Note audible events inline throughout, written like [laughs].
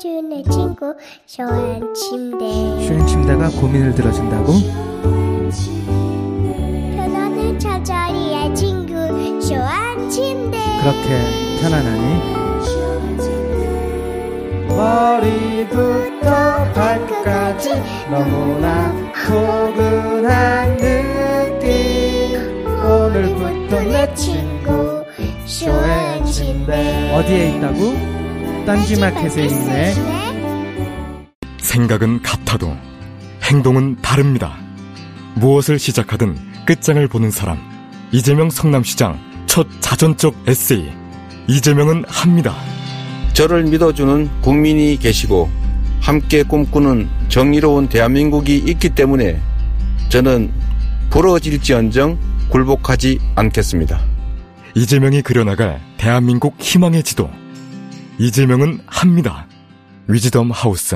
넣어주는 친구 쇼한 침대 슈링 침대가 고민을 들어준다고? 편안한 저자리의 친구 쇼한 침대 그렇게 편안하니? 머리부터 발끝까지 너무나 포근한 느낌 오늘부터 내 친구 쇼의 침대 어디에 있다고? 딴지마켓에 있네 생각은 같아도 행동은 다릅니다. 무엇을 시작하든 끝장을 보는 사람. 이재명 성남시장 첫 자전적 에세이. 이재명은 합니다. 저를 믿어주는 국민이 계시고 함께 꿈꾸는 정의로운 대한민국이 있기 때문에 저는 부러질지언정 굴복하지 않겠습니다. 이재명이 그려나갈 대한민국 희망의 지도. 이재명은 합니다. 위즈덤 하우스.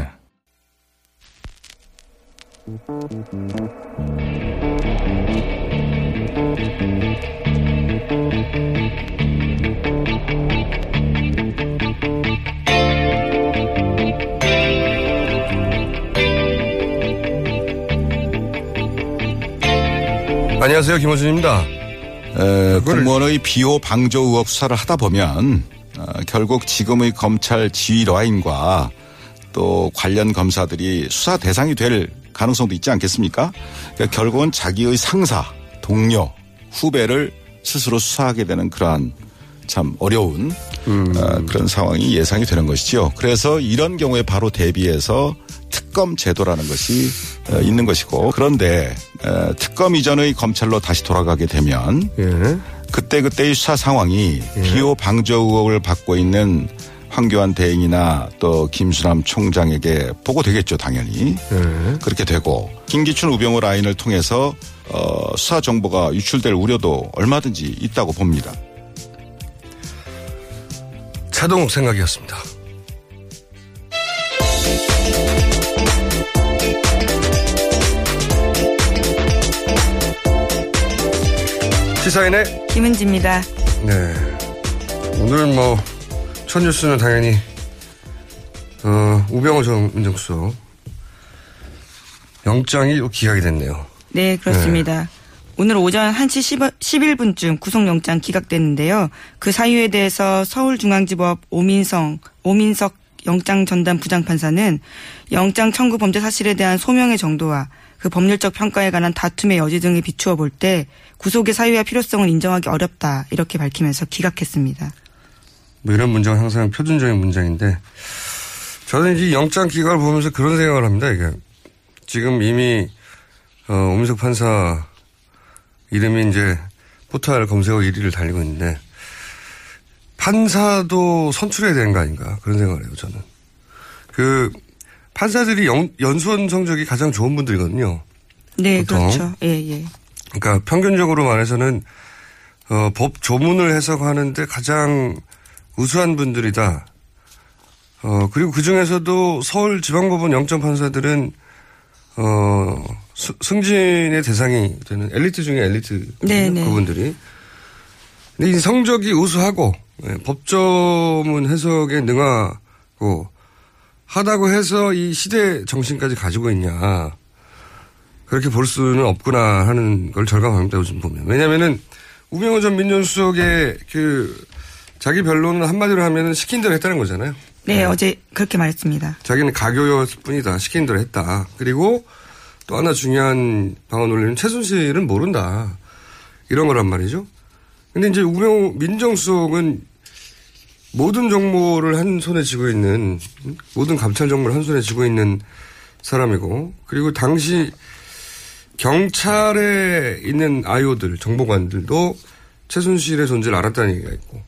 안녕하세요. 김호준입니다. 에, 공무원의 비호 방조 의혹 수사를 하다 보면 어, 결국 지금의 검찰 지휘 라인과 또 관련 검사들이 수사 대상이 될 가능성도 있지 않겠습니까? 그러니까 결국은 자기의 상사, 동료, 후배를 스스로 수사하게 되는 그러한 참 어려운 어, 그런 상황이 예상이 되는 것이죠. 그래서 이런 경우에 바로 대비해서 특검 제도라는 것이 어, 있는 것이고 그런데 어, 특검 이전의 검찰로 다시 돌아가게 되면 그때 그때의 수사 상황이 비호 방조 의혹을 받고 있는 황교안 대행이나 또 김수남 총장에게 보고되겠죠 당연히 그렇게 되고 김기춘 우병우 라인을 통해서 어, 수사 정보가 유출될 우려도 얼마든지 있다고 봅니다. 차동욱 생각이었습니다. 시사인의 김은지입니다. 네. 오늘은 뭐, 첫 뉴스는 당연히, 어, 우병우 전 민정수석. 영장이 또 기각이 됐네요. 네, 그렇습니다. 오늘 오전 1시 11분쯤 구속영장 기각됐는데요. 그 사유에 대해서 서울중앙지법 오민성, 오민석 영장 전담 부장판사는 영장 청구 범죄 사실에 대한 소명의 정도와 그 법률적 평가에 관한 다툼의 여지 등에 비추어 볼 때 구속의 사유와 필요성을 인정하기 어렵다 이렇게 밝히면서 기각했습니다. 뭐 이런 문장은 항상 표준적인 문장인데 저는 이 영장 기각을 보면서 그런 생각을 합니다. 이게 지금 이미 어, 오민석 판사 이름이 이제 포털 검색어 1위를 달리고 있는데 판사도 선출해야 되는 거 아닌가 그런 생각을 해요 저는. 그 판사들이 연, 연수원 성적이 가장 좋은 분들이거든요. 네, 보통. 그렇죠. 예, 예. 그러니까 평균적으로 말해서는 어, 법 조문을 해석하는데 가장 우수한 분들이다. 어, 그리고 그 중에서도 서울지방법원 영장 판사들은 어, 수, 승진의 대상이 되는 엘리트 중에 엘리트 네, 네. 그분들이. 근데 이 성적이 우수하고 예, 법조문 해석에 능하고 하다고 해서 이 시대 정신까지 가지고 있냐. 그렇게 볼 수는 없구나 하는 걸 절감합니다, 요즘 보면. 왜냐면은 우병우 전 민정수석의 그 자기 변론을 한마디로 하면은 시킨 대로 했다는 거잖아요. 네, 어제 그렇게 말했습니다. 자기는 가교였을 뿐이다. 시킨 대로 했다. 그리고 또 하나 중요한 방언 올리는 최순실은 모른다. 이런 거란 말이죠. 근데 이제 우병우 민정수석은 모든 정보를 한 손에 쥐고 있는, 모든 감찰 정보를 한 손에 쥐고 있는 사람이고, 그리고 당시 경찰에 있는 아이오들, 정보관들도 최순실의 존재를 알았다는 얘기가 있고,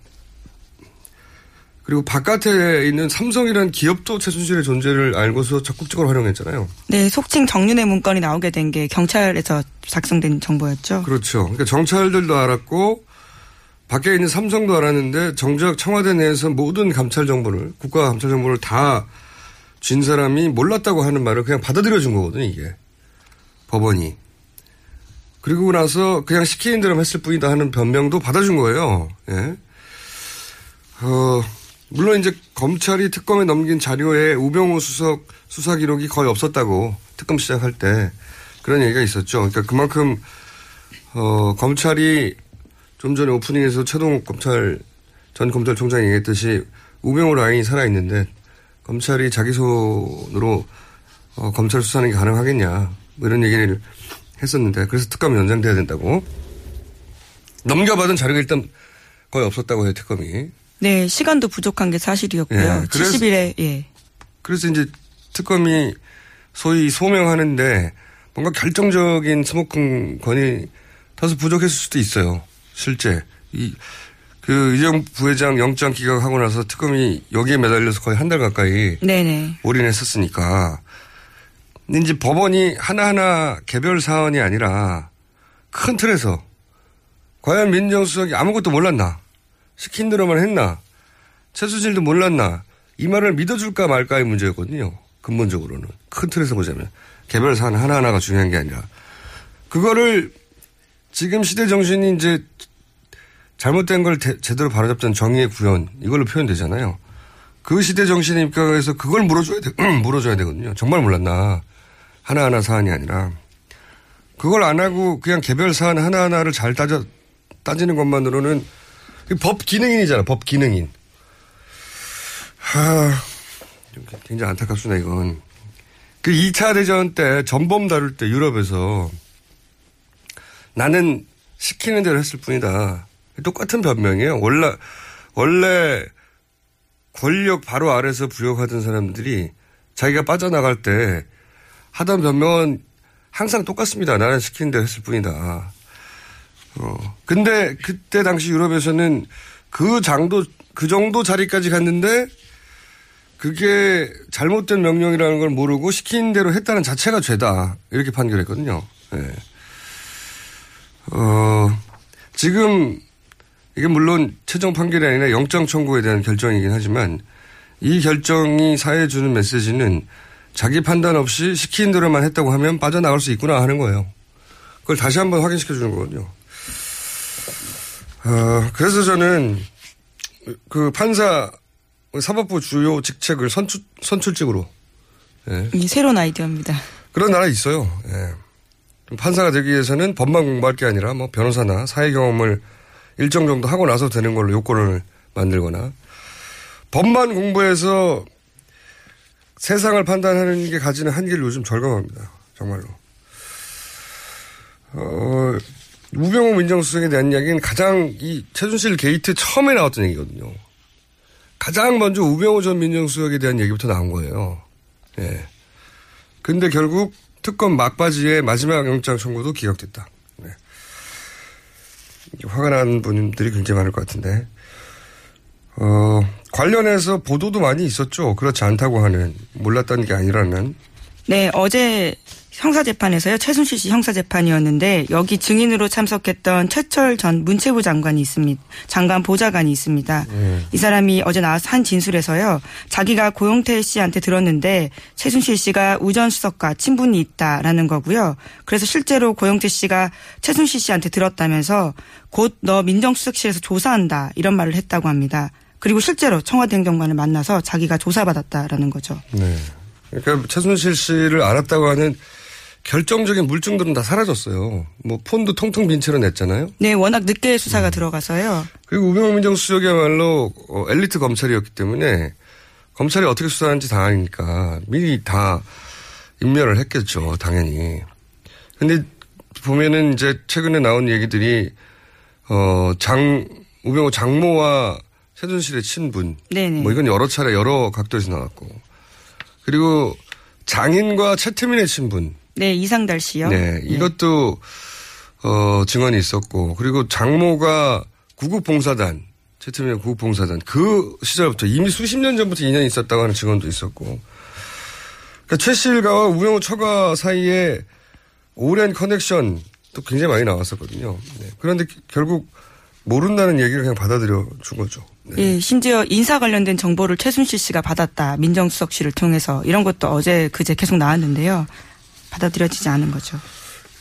그리고 바깥에 있는 삼성이라는 기업도 최순실의 존재를 알고서 적극적으로 활용했잖아요. 네, 속칭 정윤회 문건이 나오게 된 게 경찰에서 작성된 정보였죠. 그렇죠. 그러니까 정찰들도 알았고 밖에 있는 삼성도 알았는데 정작 청와대 내에서 모든 감찰 정보를 국가 감찰 정보를 다 쥔 사람이 몰랐다고 하는 말을 그냥 받아들여 준 거거든요, 이게. 법원이. 그리고 나서 그냥 시키는 대로 했을 뿐이다 하는 변명도 받아준 거예요. 예. 어, 물론 이제 검찰이 특검에 넘긴 자료에 우병우 수석 수사 기록이 거의 없었다고 특검 시작할 때 그런 얘기가 있었죠. 그러니까 그만큼 어, 검찰이 좀 전에 오프닝에서 최동 검찰 전 검찰총장이 얘기했듯이 우병우 라인이 살아있는데 검찰이 자기 손으로 어, 검찰 수사하는 게 가능하겠냐 뭐 이런 얘기를 했었는데 그래서 특검이 연장돼야 된다고 넘겨받은 자료가 일단 거의 없었다고 해요 특검이 네, 시간도 부족한 게 사실이었고요. 예, 그래서- 70일에 예. 그래서 이제 특검이 소위 소명하는데 뭔가 결정적인 smoking gun이 다소 부족했을 수도 있어요. 실제. 이, 그 이정 부회장 영장 기각하고 나서 특검이 여기에 매달려서 거의 한 달 가까이 네네. 올인했었으니까. 이제 법원이 하나하나 개별 사안이 아니라 큰 틀에서 과연 민정수석이 아무것도 몰랐나? 시킨 대로만 했나? 최수질도 몰랐나? 이 말을 믿어줄까 말까의 문제였거든요. 근본적으로는. 큰 틀에서 보자면. 개별 사안 하나하나가 중요한 게 아니라. 그거를 지금 시대 정신이 이제 잘못된 걸 대- 제대로 바로잡자는 정의의 구현 이걸로 표현되잖아요. 그 시대 정신에 입각해서 그걸 물어줘야 돼, [clears throat] 물어줘야 되거든요. 정말 몰랐나. 하나하나 사안이 아니라. 그걸 안 하고 그냥 개별 사안 하나하나를 잘 따져, 따지는 것만으로는 법 기능인이잖아, 법 기능인. 하, 좀 굉장히 안타깝습니다, 이건. 그 2차 대전 때 전범 다룰 때 유럽에서 나는 시키는 대로 했을 뿐이다. 똑같은 변명이에요. 원래, 원래 권력 바로 아래서 부역하던 사람들이 자기가 빠져나갈 때 하던 변명은 항상 똑같습니다. 나는 시키는 대로 했을 뿐이다. 어. 근데 그때 당시 유럽에서는 그 장도, 그 정도 자리까지 갔는데 그게 잘못된 명령이라는 걸 모르고 시킨 대로 했다는 자체가 죄다. 이렇게 판결했거든요. 예. 어, 지금 이게 물론 최종 판결이 아니라 영장 청구에 대한 결정이긴 하지만 이 결정이 사회에 주는 메시지는 자기 판단 없이 시킨 대로만 했다고 하면 빠져나갈 수 있구나 하는 거예요. 그걸 다시 한번 확인시켜 주는 거거든요. 어, 그래서 저는 그 판사 사법부 주요 직책을 선출, 선출직으로 예. 이 새로운 아이디어입니다. 그런 나라 있어요. 예. 좀 판사가 되기 위해서는 법만 공부할 게 아니라 뭐 변호사나 사회 경험을 일정 정도 하고 나서 되는 걸로 요건을 만들거나 법만 공부해서 세상을 판단하는 게 가지는 한계를 요즘 절감합니다. 정말로. 어, 우병우 민정수석에 대한 이야기는 가장 이 최순실 게이트 처음에 나왔던 얘기거든요. 가장 먼저 우병우 전 민정수석에 대한 얘기부터 나온 거예요. 예. 근데 결국 특검 막바지에 마지막 영장 청구도 기각됐다. 네. 화가 난 분들이 굉장히 많을 것 같은데. 어, 관련해서 보도도 많이 있었죠. 그렇지 않다고 하는, 몰랐다는 게 아니라는. 네, 어제 형사재판에서요. 최순실 씨 형사재판이었는데 여기 증인으로 참석했던 최철 전 문체부 장관이 있습니다. 장관 보좌관이 있습니다. 이 사람이 어제 나와서 한 진술에서요. 자기가 고용태 씨한테 들었는데 최순실 씨가 우전 수석과 친분이 있다라는 거고요. 그래서 실제로 고용태 씨가 최순실 씨한테 들었다면서 곧 너 민정수석실에서 조사한다 이런 말을 했다고 합니다. 그리고 실제로 청와대 행정관을 만나서 자기가 조사받았다라는 거죠. 네. 그러니까 최순실 씨를 알았다고 하는 결정적인 물증들은 다 사라졌어요. 뭐 폰도 통통 빈 채로 냈잖아요. 네, 워낙 늦게 수사가 들어가서요. 그리고 우병우 민정수석이야말로 어, 엘리트 검찰이었기 때문에 검찰이 어떻게 수사하는지 다 아니까 미리 다 인멸을 했겠죠, 당연히. 근데 보면은 이제 최근에 나온 얘기들이 어, 장, 우병우 장모와 최순실의 친분. 네네. 뭐 이건 여러 차례 여러 각도에서 나왔고. 그리고 장인과 최태민의 친분. 네, 이상달 씨요. 네, 이것도 어, 증언이 있었고 그리고 장모가 구국봉사단 최태민의 구국봉사단 그 시절부터 이미 수십 년 전부터 인연이 있었다고 하는 증언도 있었고 그러니까 최씨 일가와 우영우 처가 사이에 오랜 커넥션 또 굉장히 많이 나왔었거든요. 네. 그런데 결국 모른다는 얘기를 그냥 받아들여 준 거죠. 예, 심지어 인사 관련된 정보를 최순실 씨가 받았다. 민정수석실을 통해서 이런 것도 어제 그제 계속 나왔는데요. 받아들여지지 않은 거죠.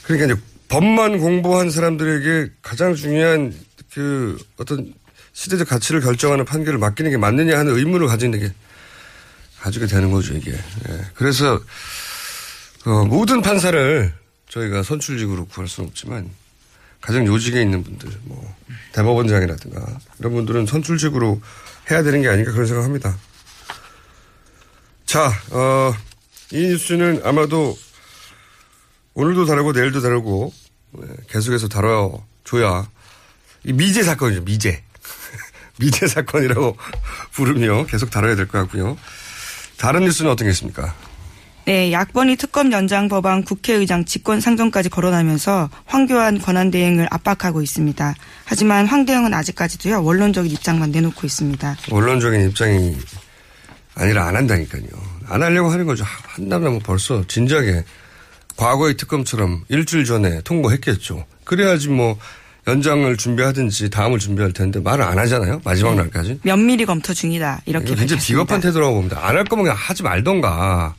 그러니까 이제 법만 공부한 사람들에게 가장 중요한 그 어떤 시대적 가치를 결정하는 판결을 맡기는 게 맞느냐 하는 의문을 가지는 게 가지게 되는 거죠 이게. 예. 그래서 어, 모든 판사를 저희가 선출직으로 구할 수는 없지만 가장 요직에 있는 분들, 뭐 대법원장이라든가 이런 분들은 선출직으로 해야 되는 게 아닌가 그런 생각합니다. 자, 어, 이 뉴스는 아마도 오늘도 다르고 내일도 다르고 네, 계속해서 다뤄줘야 이 미제 사건이죠 미제 [laughs] 미제 사건이라고 [laughs] 부르며 계속 다뤄야 될 것 같고요. 다른 뉴스는 어떤 게 있습니까? 네, 약번이 특검 연장 법안 국회의장 직권 상정까지 거론하면서 황교안 권한대행을 압박하고 있습니다. 하지만 황 대행은 아직까지도요 원론적인 입장만 내놓고 있습니다. 원론적인 입장이 아니라 안 한다니까요. 안 하려고 하는 거죠. 한다면 벌써 진작에 과거의 특검처럼 일주일 전에 통보했겠죠. 그래야지 뭐 연장을 준비하든지 다음을 준비할 텐데 말을 안 하잖아요. 마지막 네. 날까지. 면밀히 검토 중이다. 이렇게 굉장히. 비겁한 태도라고 봅니다. 안 할 거면 그냥 하지 말던가.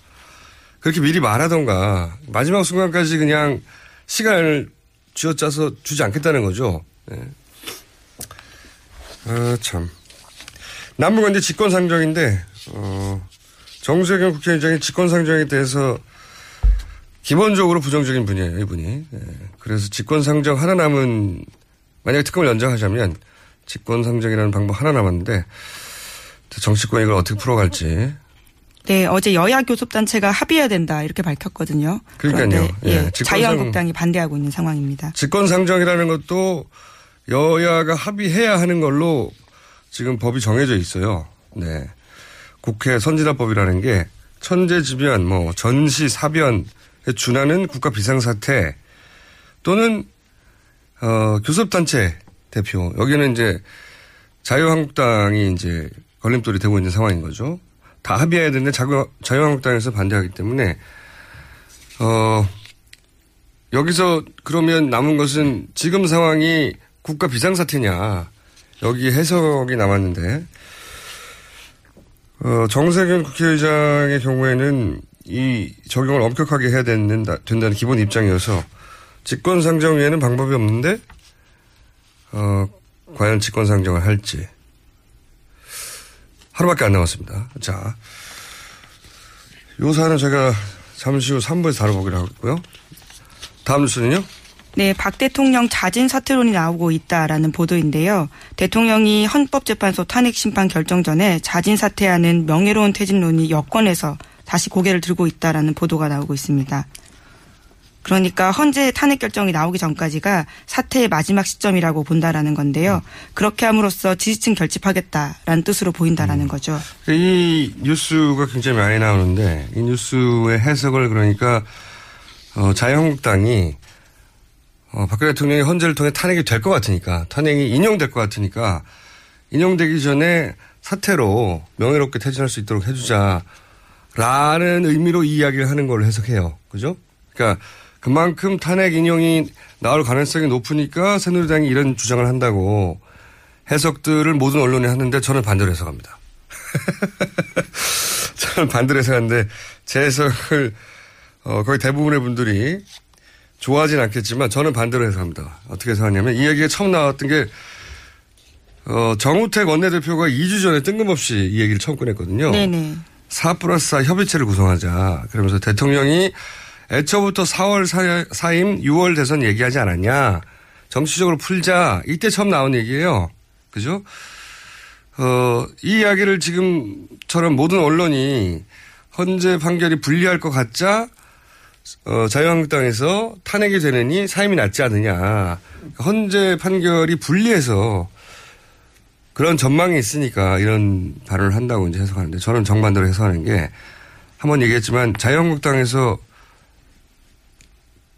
그렇게 미리 말하던가. 마지막 순간까지 그냥 시간을 쥐어짜서 주지 않겠다는 거죠. 네. 아, 참. 남부가 이제 직권상정인데, 어, 정세균 국회의장이 직권상정에 대해서 기본적으로 부정적인 분이에요, 이분이. 예. 그래서 직권 상정 하나 남은, 만약에 특검을 연장하자면 직권 상정이라는 방법 하나 남았는데, 정치권 이걸 어떻게 풀어갈지. 네, 어제 여야 교섭단체가 합의해야 된다 이렇게 밝혔거든요. 그러니까요. 예, 예, 자유한국당이 반대하고 있는 상황입니다. 직권 상정이라는 것도 여야가 합의해야 하는 걸로 지금 법이 정해져 있어요. 네. 국회 선진화법이라는 게 천재지변, 뭐 전시, 사변에 준하는 국가 비상사태 또는 어, 교섭단체 대표 여기는 이제 자유한국당이 이제 걸림돌이 되고 있는 상황인 거죠. 다 합의해야 되는데 자유, 자유한국당에서 반대하기 때문에 어 여기서 그러면 남은 것은 지금 상황이 국가 비상사태냐. 여기 해석이 남았는데, 어, 정세균 국회의장의 경우에는 이 적용을 엄격하게 해야 되는, 된다는 기본 입장이어서 직권상정 외에는 방법이 없는데, 어, 과연 직권상정을 할지. 하루밖에 안 남았습니다. 자, 요 사안은 제가 잠시 후 3부에서 다뤄보기로 하고요. 다음 뉴스는요? 네, 박 대통령 자진 사퇴론이 나오고 있다라는 보도인데요. 대통령이 헌법재판소 탄핵 심판 결정 전에 자진 사퇴하는 명예로운 퇴진론이 여권에서 다시 고개를 들고 있다라는 보도가 나오고 있습니다. 그러니까 헌재 탄핵 결정이 나오기 전까지가 사퇴의 마지막 시점이라고 본다라는 건데요. 그렇게 함으로써 지지층 결집하겠다라는 뜻으로 보인다라는 거죠. 이 뉴스가 굉장히 많이 나오는데 이 뉴스의 해석을 그러니까 어, 자유한국당이 어, 박근혜 대통령이 헌재를 통해 탄핵이 될 것 같으니까 탄핵이 인용될 것 같으니까 인용되기 전에 사태로 명예롭게 퇴진할 수 있도록 해주자 라는 의미로 이 이야기를 하는 걸로 해석해요. 그죠? 그러니까 그만큼 탄핵 인용이 나올 가능성이 높으니까 새누리당이 이런 주장을 한다고 해석들을 모든 언론이 하는데 저는 반대로 해석합니다. [laughs] 저는 반대로 해석하는데 제 해석을 어, 거의 대부분의 분들이 좋아하진 않겠지만 저는 반대로 해석합니다. 어떻게 해석하냐면 이 얘기가 처음 나왔던 게 어, 정우택 원내대표가 2주 전에 뜬금없이 이 얘기를 처음 꺼냈거든요. 네네. 4 플러스 4 협의체를 구성하자. 그러면서 대통령이 애초부터 4월 사, 사임 6월 대선 얘기하지 않았냐. 정치적으로 풀자. 이때 처음 나온 얘기예요. 그죠? 어, 이 이야기를 지금처럼 모든 언론이 헌재 판결이 불리할 것 같자 어, 자유한국당에서 탄핵이 되느니 사임이 낫지 않느냐. 헌재 판결이 불리해서 그런 전망이 있으니까 이런 발언을 한다고 이제 해석하는데 저는 정반대로 해석하는 게 한 번 얘기했지만 자유한국당에서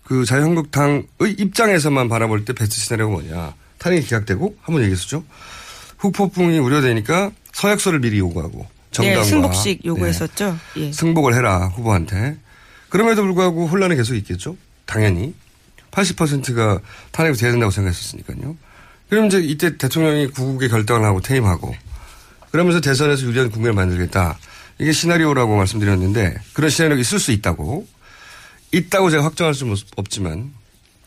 그 자유한국당의 입장에서만 바라볼 때 베스트 시나리오가 뭐냐. 탄핵이 기각되고 한 번 얘기했었죠. 후폭풍이 우려되니까 서약서를 미리 요구하고 정당과 네, 승복식 요구했었죠. 네. 예. 승복을 해라 후보한테. 그럼에도 불구하고 혼란이 계속 있겠죠. 당연히 80%가 탄핵이 돼야 된다고 생각했었으니까요. 그럼 이제 이때 대통령이 구국의 결단을 하고 퇴임하고 그러면서 대선에서 유리한 국면을 만들겠다. 이게 시나리오라고 말씀드렸는데 그런 시나리오가 있을 수 있다고. 있다고 제가 확정할 수는 없지만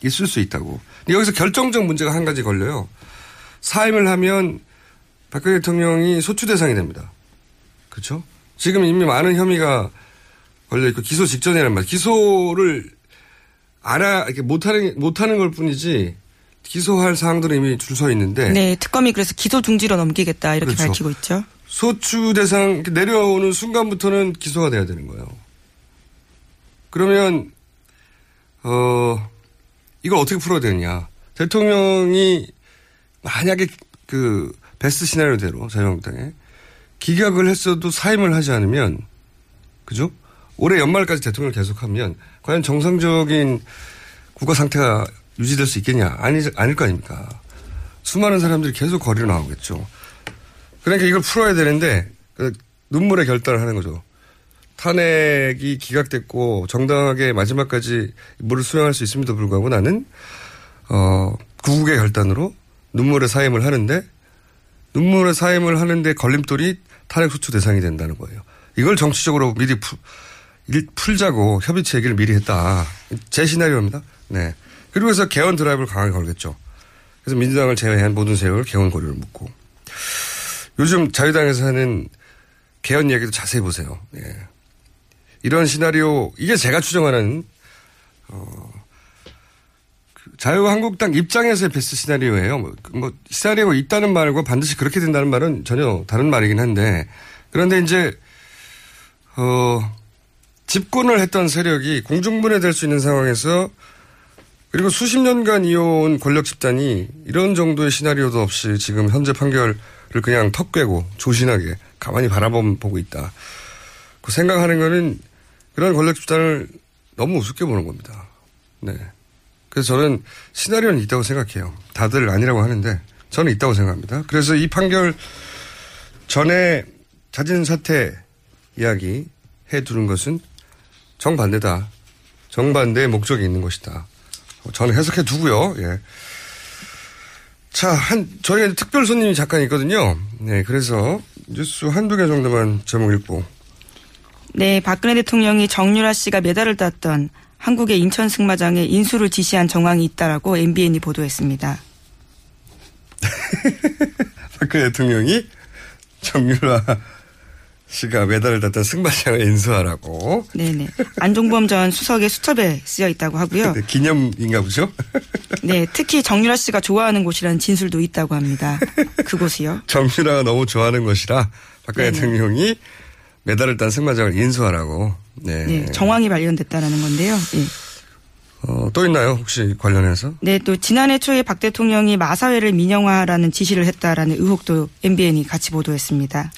있을 수 있다고. 여기서 결정적 문제가 한 가지 걸려요. 사임을 하면 박근혜 대통령이 소추 대상이 됩니다. 그렇죠? 지금 이미 많은 혐의가 걸려 있고 기소 직전이란 말. 기소를 알아 이렇게 못하는 못하는 걸 뿐이지 기소할 사항들은 이미 줄 서 있는데. 네, 특검이 그래서 기소 중지로 넘기겠다 이렇게 그렇죠. 밝히고 있죠. 소추 대상 내려오는 순간부터는 기소가 돼야 되는 거예요. 그러면 어 이걸 어떻게 풀어야 되느냐? 대통령이 만약에 그 베스트 시나리오대로 자유한국당에 기각을 했어도 사임을 하지 않으면 그죠? 올해 연말까지 대통령을 계속하면 과연 정상적인 국가 상태가 유지될 수 있겠냐? 아니 아닐 거 아닙니까? 수많은 사람들이 계속 거리로 나오겠죠. 그러니까 이걸 풀어야 되는데 그 눈물의 결단을 하는 거죠. 탄핵이 기각됐고 정당하게 마지막까지 물을 수행할 수 있음에도 불구하고 나는 어 구국의 결단으로 눈물의 사임을 하는데 눈물의 사임을 하는데 걸림돌이 탄핵 소추 대상이 된다는 거예요. 이걸 정치적으로 미리 풀, 일- 풀자고 협의체 얘기를 미리 했다. 제 시나리오입니다. 네. 그리고 해서 개헌 드라이브를 강하게 걸겠죠. 그래서 민주당을 제외한 모든 세력을 개헌 고리를 묻고 요즘 자유당에서 하는 개헌 얘기도 자세히 보세요. 예. 이런 시나리오 이게 제가 추정하는 어, 그 자유한국당 입장에서의 베스트 시나리오예요. 뭐, 그뭐 시나리오가 있다는 말과 반드시 그렇게 된다는 말은 전혀 다른 말이긴 한데 그런데 이제 어 집권을 했던 세력이 공중분해될 수 있는 상황에서 그리고 수십 년간 이어온 권력 집단이 이런 정도의 시나리오도 없이 지금 현재 판결을 그냥 턱 꿰고 조신하게 가만히 바라보고 있다. 그 생각하는 거는 그런 권력 집단을 너무 우습게 보는 겁니다. 네. 그래서 저는 시나리오는 있다고 생각해요. 다들 아니라고 하는데 저는 있다고 생각합니다. 그래서 이 판결 전에 자진 사퇴 이야기 해 두는 것은 정반대다. 정반대의 목적이 있는 것이다. 저는 해석해 두고요. 예. 자, 한, 저희 특별 손님이 잠깐 있거든요. 네, 그래서 뉴스 한두 개 정도만 제목 읽고. 네, 박근혜 대통령이 정유라 씨가 메달을 땄던 한국의 인천 승마장에 인수를 지시한 정황이 있다라고 MBN이 보도했습니다. [laughs] 박근혜 대통령이 정유라 씨가 메달을 땄던 승마장을 인수하라고. 네네. 안종범 전 수석의 수첩에 쓰여 있다고 하고요. 네, 기념인가 보죠? [laughs] 네, 특히 정유라 씨가 좋아하는 곳이라는 진술도 있다고 합니다. 그곳이요. [laughs] 정유라가 너무 좋아하는 것이라 박근혜. 대통령이 메달을 딴 승마장을 인수하라고. 네. 네, 정황이 발견됐다라는 건데요. 예. 어, 또 있나요? 혹시 관련해서? 네, 또 지난해 초에 박 대통령이 마사회를 민영화라는 지시를 했다라는 의혹도 MBN이 같이 보도했습니다.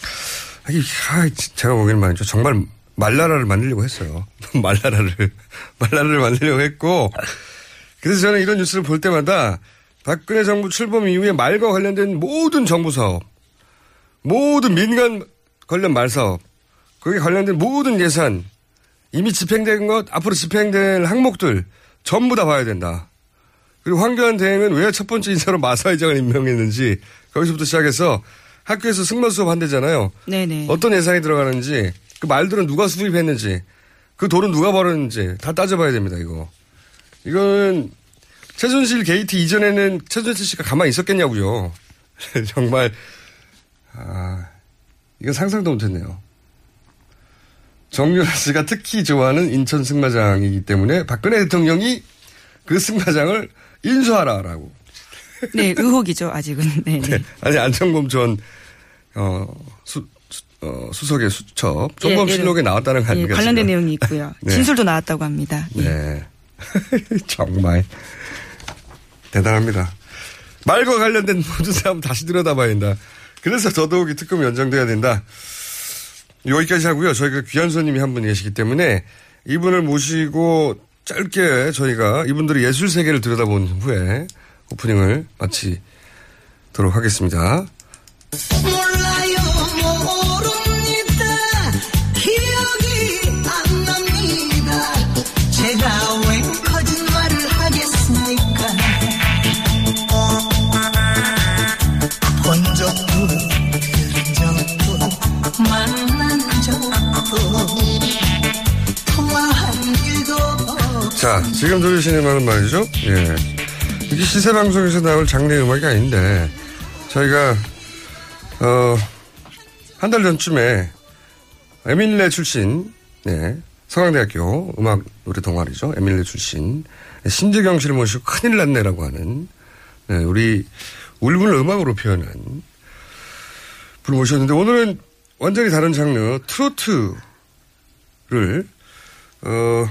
아니, 아, 제가 보기에는 말이죠. 정말 말나라를 만들려고 했어요. [laughs] 말나라를, 말나라를 만들려고 했고. 그래서 저는 이런 뉴스를 볼 때마다 박근혜 정부 출범 이후에 말과 관련된 모든 정부 사업, 모든 민간 관련 말 사업, 거기에 관련된 모든 예산, 이미 집행된 것, 앞으로 집행될 항목들 전부 다 봐야 된다. 그리고 황교안 대행은 왜 첫 번째 인사로 마사 회장을 임명했는지 거기서부터 시작해서 학교에서 승마 수업 한대잖아요. 네네. 어떤 예산이 들어가는지 그 말들은 누가 수입했는지 그 돈은 누가 벌었는지 다 따져봐야 됩니다. 이거 이건 최순실 게이트 이전에는 최순실 씨가 가만히 있었겠냐고요. [laughs] 정말 아 이건 상상도 못했네요. 정유라 씨가 특히 좋아하는 인천 승마장이기 때문에 박근혜 대통령이 그 승마장을 인수하라라고. 네, 의혹이죠, 아직은. 네, 네. 아니 안종범 전 어, 수, 수- 어, 수석의 수첩 종범 실록에 예, 나왔다는 거 예, 아닙니까? 관련된 지금? 내용이 있고요. 네. 진술도 나왔다고 합니다. 예. 네. [laughs] 정말 대단합니다. 말과 관련된 모든 사람 다시 들여다봐야 된다. 그래서 더더욱이 특검이 연장돼야 된다. 여기까지 하고요. 저희가 귀한 손님이 한 분 계시기 때문에 이분을 모시고 짧게 저희가 이분들의 예술 세계를 들여다본 후에 오프닝을 마치도록 하겠습니다. 몰라요 모릅니다 기억이 안 납니다 제가 왜 거짓말을 하겠습니까 본 적도 들은 적도 만난 적도 통화한 일도 없 자, 지금 들으시는 음악은 말이죠. 예. 이게 시세방송에서 나올 장르 음악이 아닌데, 저희가, 어, 한 달 전쯤에, 에밀레 출신, 네, 서강대학교 음악 노래 동아리죠. 에밀레 출신, 심재경 씨를 모시고 큰일 났네라고 하는, 네, 우리 울분을 음악으로 표현한 분을 모셨는데, 오늘은 완전히 다른 장르, 트로트를, 어,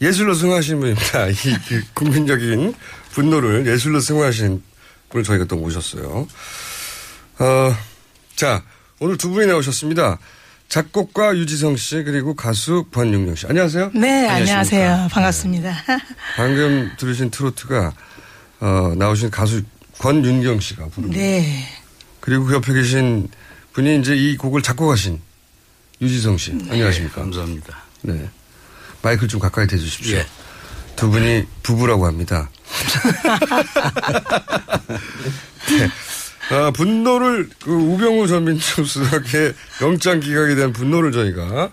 예술로 승화하신 분입니다. [laughs] 이 그 국민적인 분노를 예술로 승화하신 분을 저희가 또 모셨어요. 어, 자, 오늘 두 분이 나오셨습니다. 작곡가 유지성 씨 그리고 가수 권윤경 씨. 안녕하세요. 네, 안녕하십니까. 안녕하세요. 반갑습니다. [laughs] 방금 들으신 트로트가 어, 나오신 가수 권윤경 씨가 부릅니다. 네. 그리고 그 옆에 계신 분이 이제 이 곡을 작곡하신 유지성 씨. 네. 안녕하십니까. 감사합니다. 네. 마이크를 좀 가까이 대주십시오. 예. 두 분이 부부라고 합니다. 네. 아, 분노를, 그 우병우 전 민정수석의 영장 기각에 대한 분노를 저희가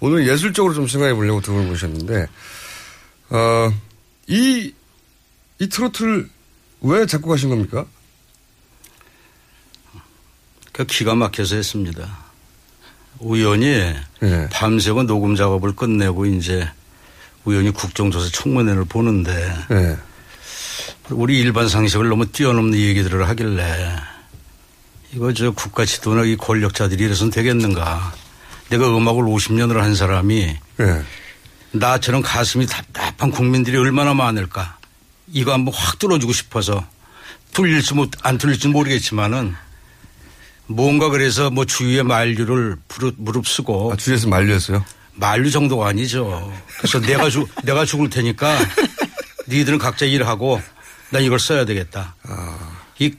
오늘 예술적으로 좀 승화해 보려고 두 분을 모셨는데, 어, 이, 이 트로트를 왜 작곡하신 겁니까? 그 기가 막혀서 했습니다. 우연히 네. 밤새고 녹음 작업을 끝내고 이제 우연히 국정조사 청문회를 보는데 네. 우리 일반 상식을 너무 뛰어넘는 얘기들을 하길래 이거 저 국가 지도나 이 권력자들이 이래서는 되겠는가. 내가 음악을 50년을 한 사람이 네. 나처럼 가슴이 답답한 국민들이 얼마나 많을까. 이거 한번 확 뚫어주고 싶어서 뚫릴지 못, 안 뚫릴지 모르겠지만은 뭔가 그래서 뭐 주위의 만류를 무릅쓰고. 아, 주위에서 만류했어요? 만류 정도가 아니죠. 그래서 내가 죽, [laughs] 내가 죽을 테니까 니들은 각자 일하고 난 이걸 써야 되겠다. 이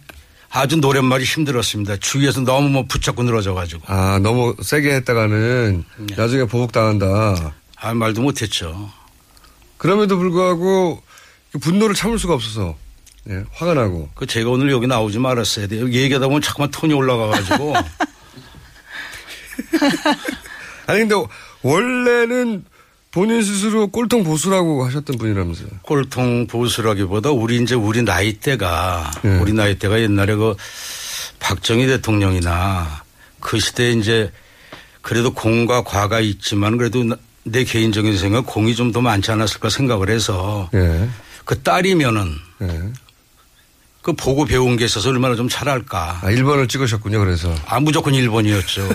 아주 노랫말이 힘들었습니다. 주위에서 너무 뭐 붙잡고 늘어져가지고. 아, 너무 세게 했다가는 나중에 보복당한다. 아, 말도 못했죠. 그럼에도 불구하고 그 분노를 참을 수가 없어서 예, 화가 나고 그 제가 오늘 여기 나오지 말았어야 돼요. 얘기하다 보면 자꾸만 톤이 올라가가지고. [laughs] 아니 근데 원래는 본인 스스로 꼴통 보수라고 하셨던 분이라면서요. 꼴통 보수라기보다 우리 이제 우리 나이대가 네. 우리 나이대가 옛날에 그 박정희 대통령이나 그 시대에 이제 그래도 공과 과가 있지만 그래도 나- 내 개인적인 생각 공이 좀 더 많지 않았을까 생각을 해서 예. 그 딸이면은 예. 그 보고 배운 게 있어서 얼마나 좀 잘할까. 아, 1번을 찍으셨군요. 그래서 아, 무조건 1번이었죠.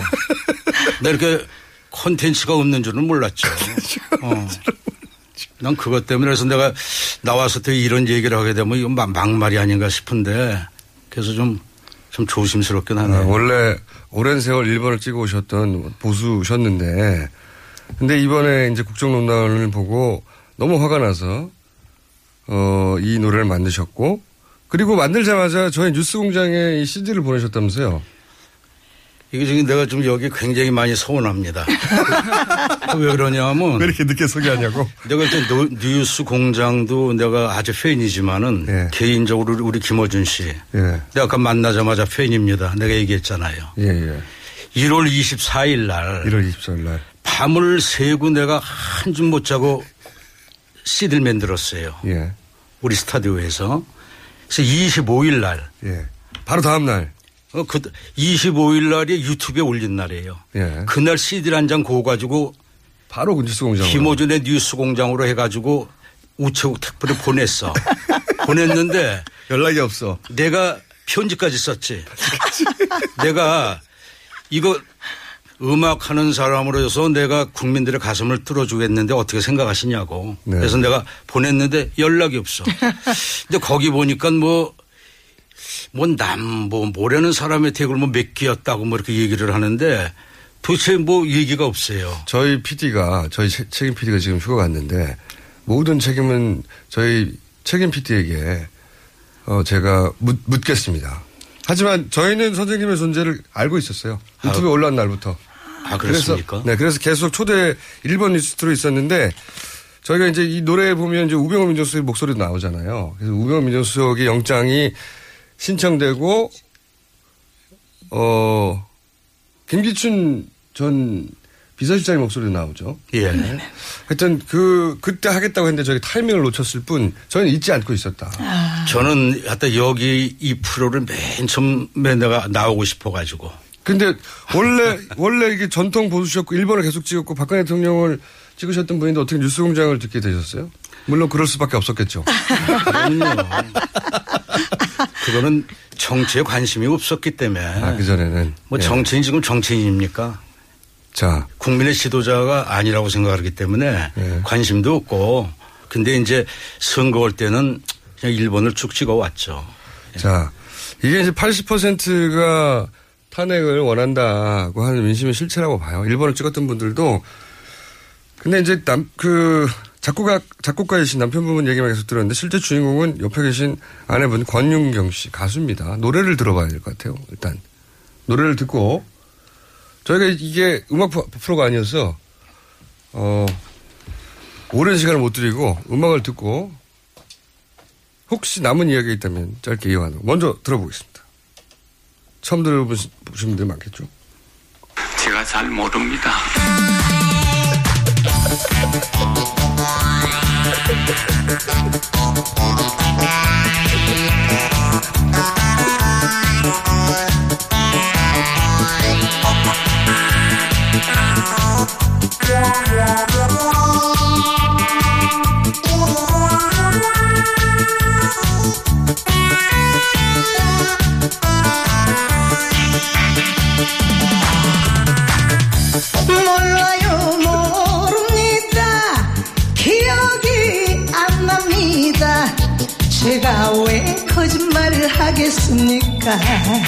나 이렇게 콘텐츠가 없는 줄은 몰랐죠. 어. 난 그것 때문에 그래서 내가 나와서 또 이런 얘기를 하게 되면 이건 막- 막말이 아닌가 싶은데 그래서 좀, 좀 조심스럽긴 하네요. 아, 원래 오랜 세월 1번을 찍어 오셨던 보수셨는데 근데 이번에 이제 국정농단을 보고 너무 화가 나서 어, 이 노래를 만드셨고 그리고 만들자마자 저희 뉴스공장에 이 CD를 보내셨다면서요. 이게 지금 내가 좀 여기 굉장히 많이 서운합니다. [laughs] 왜 그러냐면. 왜 이렇게 늦게 소개하냐고? 내가 일단 노- 뉴스 공장도 내가 아주 팬이지만은 개인적으로 우리- 우리 김어준 씨. 예. 내가 아까 만나자마자 팬입니다. 내가 얘기했잖아요. 예, 예. 1월 24일 날. 1월 24일 날. 밤을 새고 내가 한 줌 못 자고 CD를 만들었어요. 예. 우리 스타디오에서. 그래서 25일 날. 예. 바로 다음 날. 어, 그 25일 날이 유튜브에 올린 날이에요. 예. 그날 CD를 한장 구워 가지고 바로 그 뉴스 공장으로. 김호준의 뉴스 공장으로 해 가지고 우체국 택배를 보냈어. [laughs] 보냈는데 연락이 없어. 내가 편지까지 썼지. 내가 이거 음악 하는 사람으로서 내가 국민들의 가슴을 뚫어주겠는데 어떻게 생각하시냐고. 네. 그래서 내가 보냈는데 연락이 없어. [laughs] 근데 거기 보니까 뭐, 뭐 남, 뭐, 모르는 사람의 태그를 뭐몇 개였다고 뭐 이렇게 얘기를 하는데 도대체 뭐 얘기가 없어요. 저희 PD가 저희 체- 책임 PD가 지금 휴가 갔는데 모든 책임은 저희 책임 PD에게 어 제가 묻, 묻겠습니다. 하지만 저희는 선생님의 존재를 알고 있었어요. 유튜브에 올라온 날부터. 아, 그렇습니까? 그래서, 네, 그래서 계속 초대 1번 리스트로 있었는데 저희가 이제 이 노래에 보면 이제 우병우 민정수석 목소리도 나오잖아요. 그래서 우병우 민정수석의 영장이 신청되고 어 김기춘 전 비서실장의 목소리도 나오죠. 예. 하여튼 그 그때 하겠다고 했는데 저희 타이밍을 놓쳤을 뿐 저희는 잊지 않고 있었다. 저는 하여튼 여기 이 프로를 맨 처음에 내가 나오고 싶어 가지고. 근데 원래 원래 이게 전통 보수셨고 일본을 계속 찍었고 박근혜 대통령을 찍으셨던 분인데 어떻게 뉴스공장을 듣게 되셨어요? 물론 그럴 수밖에 없었겠죠. [laughs] 그거는 정치에 관심이 없었기 때문에. 아, 그 전에는. 뭐 예. 정치인 지금 정치인입니까? 자. 국민의 지도자가 아니라고 생각하기 때문에 예. 관심도 없고 근데 이제 선거 올 때는 그냥 일본을 쭉 찍어 왔죠. 자, 이게 이제 80%가 탄핵을 원한다고 하는 민심의 실체라고 봐요. 일본을 찍었던 분들도. 근데 이제 남, 그, 작곡가, 작곡가이신 남편분 얘기만 계속 들었는데 실제 주인공은 옆에 계신 아내분 권윤경 씨 가수입니다. 노래를 들어봐야 될 것 같아요. 일단. 노래를 듣고 저희가 이게 음악 프로- 프로가 아니어서 어, 오랜 시간을 못 드리고 음악을 듣고 혹시 남은 이야기가 있다면 짧게 이어가는 거. 먼저 들어보겠습니다. 처음 들어보신 분들 많겠죠? 제가 잘 모릅니다. [laughs] 하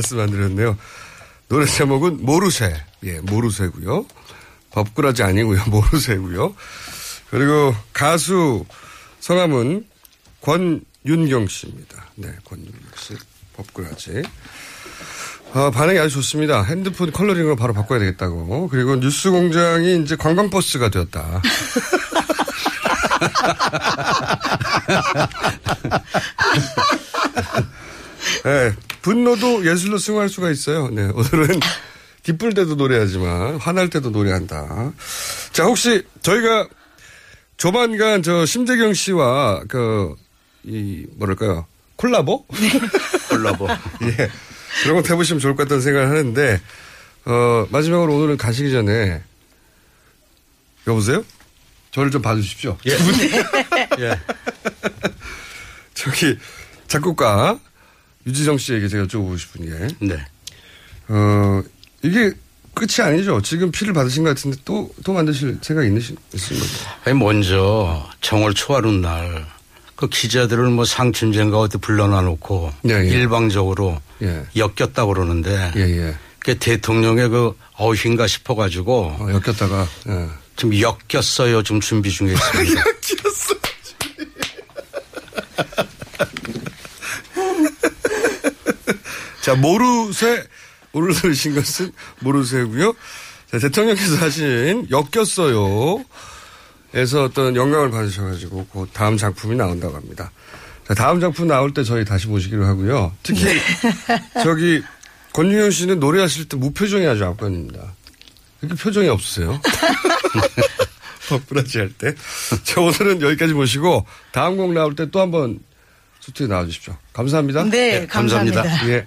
말씀 안 드렸네요. 노래 제목은 모르쇠. 예, 모르쇠고요. 법꾸라지 아니고요. [laughs] 모르쇠고요. 그리고 가수 성함은 권윤경 씨입니다. 네, 권윤경 씨. 법꾸라지. 아, 반응이 아주 좋습니다. 핸드폰 컬러링으로 바로 바꿔야 되겠다고. 그리고 뉴스 공장이 이제 관광버스가 되었다. [laughs] 네, 분노도 예술로 승화할 수가 있어요. 네, 오늘은 [laughs] 기쁠 때도 노래하지만 화날 때도 노래한다. 자, 혹시 저희가 조만간 저 심재경 씨와 그, 이, 뭐랄까요. 콜라보? [laughs] 콜라보. [laughs] 예. 그런 거 해보시면 좋을 것 같다는 생각을 하는데, 어, 마지막으로 오늘은 가시기 전에, 여보세요? 저를 좀 봐주십시오. 예. 예. 저기, 작곡가, 유지정 씨에게 제가 여쭤보고 싶은 게. 네. 어, 이게 끝이 아니죠. 지금 피를 받으신 것 같은데 또, 또 만드실 생각 있으신, 있습니까? 아니, 먼저 정월 초하루 날, 그 기자들을 뭐 상춘제인가 어디 불러놔 놓고 예, 예. 일방적으로 예. 엮였다고 그러는데 예, 예. 그 대통령의 그 어휘인가 싶어 가지고 어, 엮였다가, 예. 좀 엮였어요. 좀 준비 중에 있습니다. [laughs] 자, 모르쇠, 오늘 들으신 것은 모르쇠고요 자, 대통령께서 하신 엮였어요. 에서 어떤 영감을 받으셔가지고 그 다음 작품이 나온다고 합니다. 자, 다음 작품 나올 때 저희 다시 모시기로 하고요. 특히 [laughs] 저기 권윤현 씨는 노래하실 때 무표정이 아주 압권입니다. 이렇게 표정이 없으세요? [laughs] 버프라지 할 때. 자, 오늘은 여기까지 모시고 다음 곡 나올 때 또 한번 스튜디오에 나와주십시오. 감사합니다. 네, 감사합니다. 예.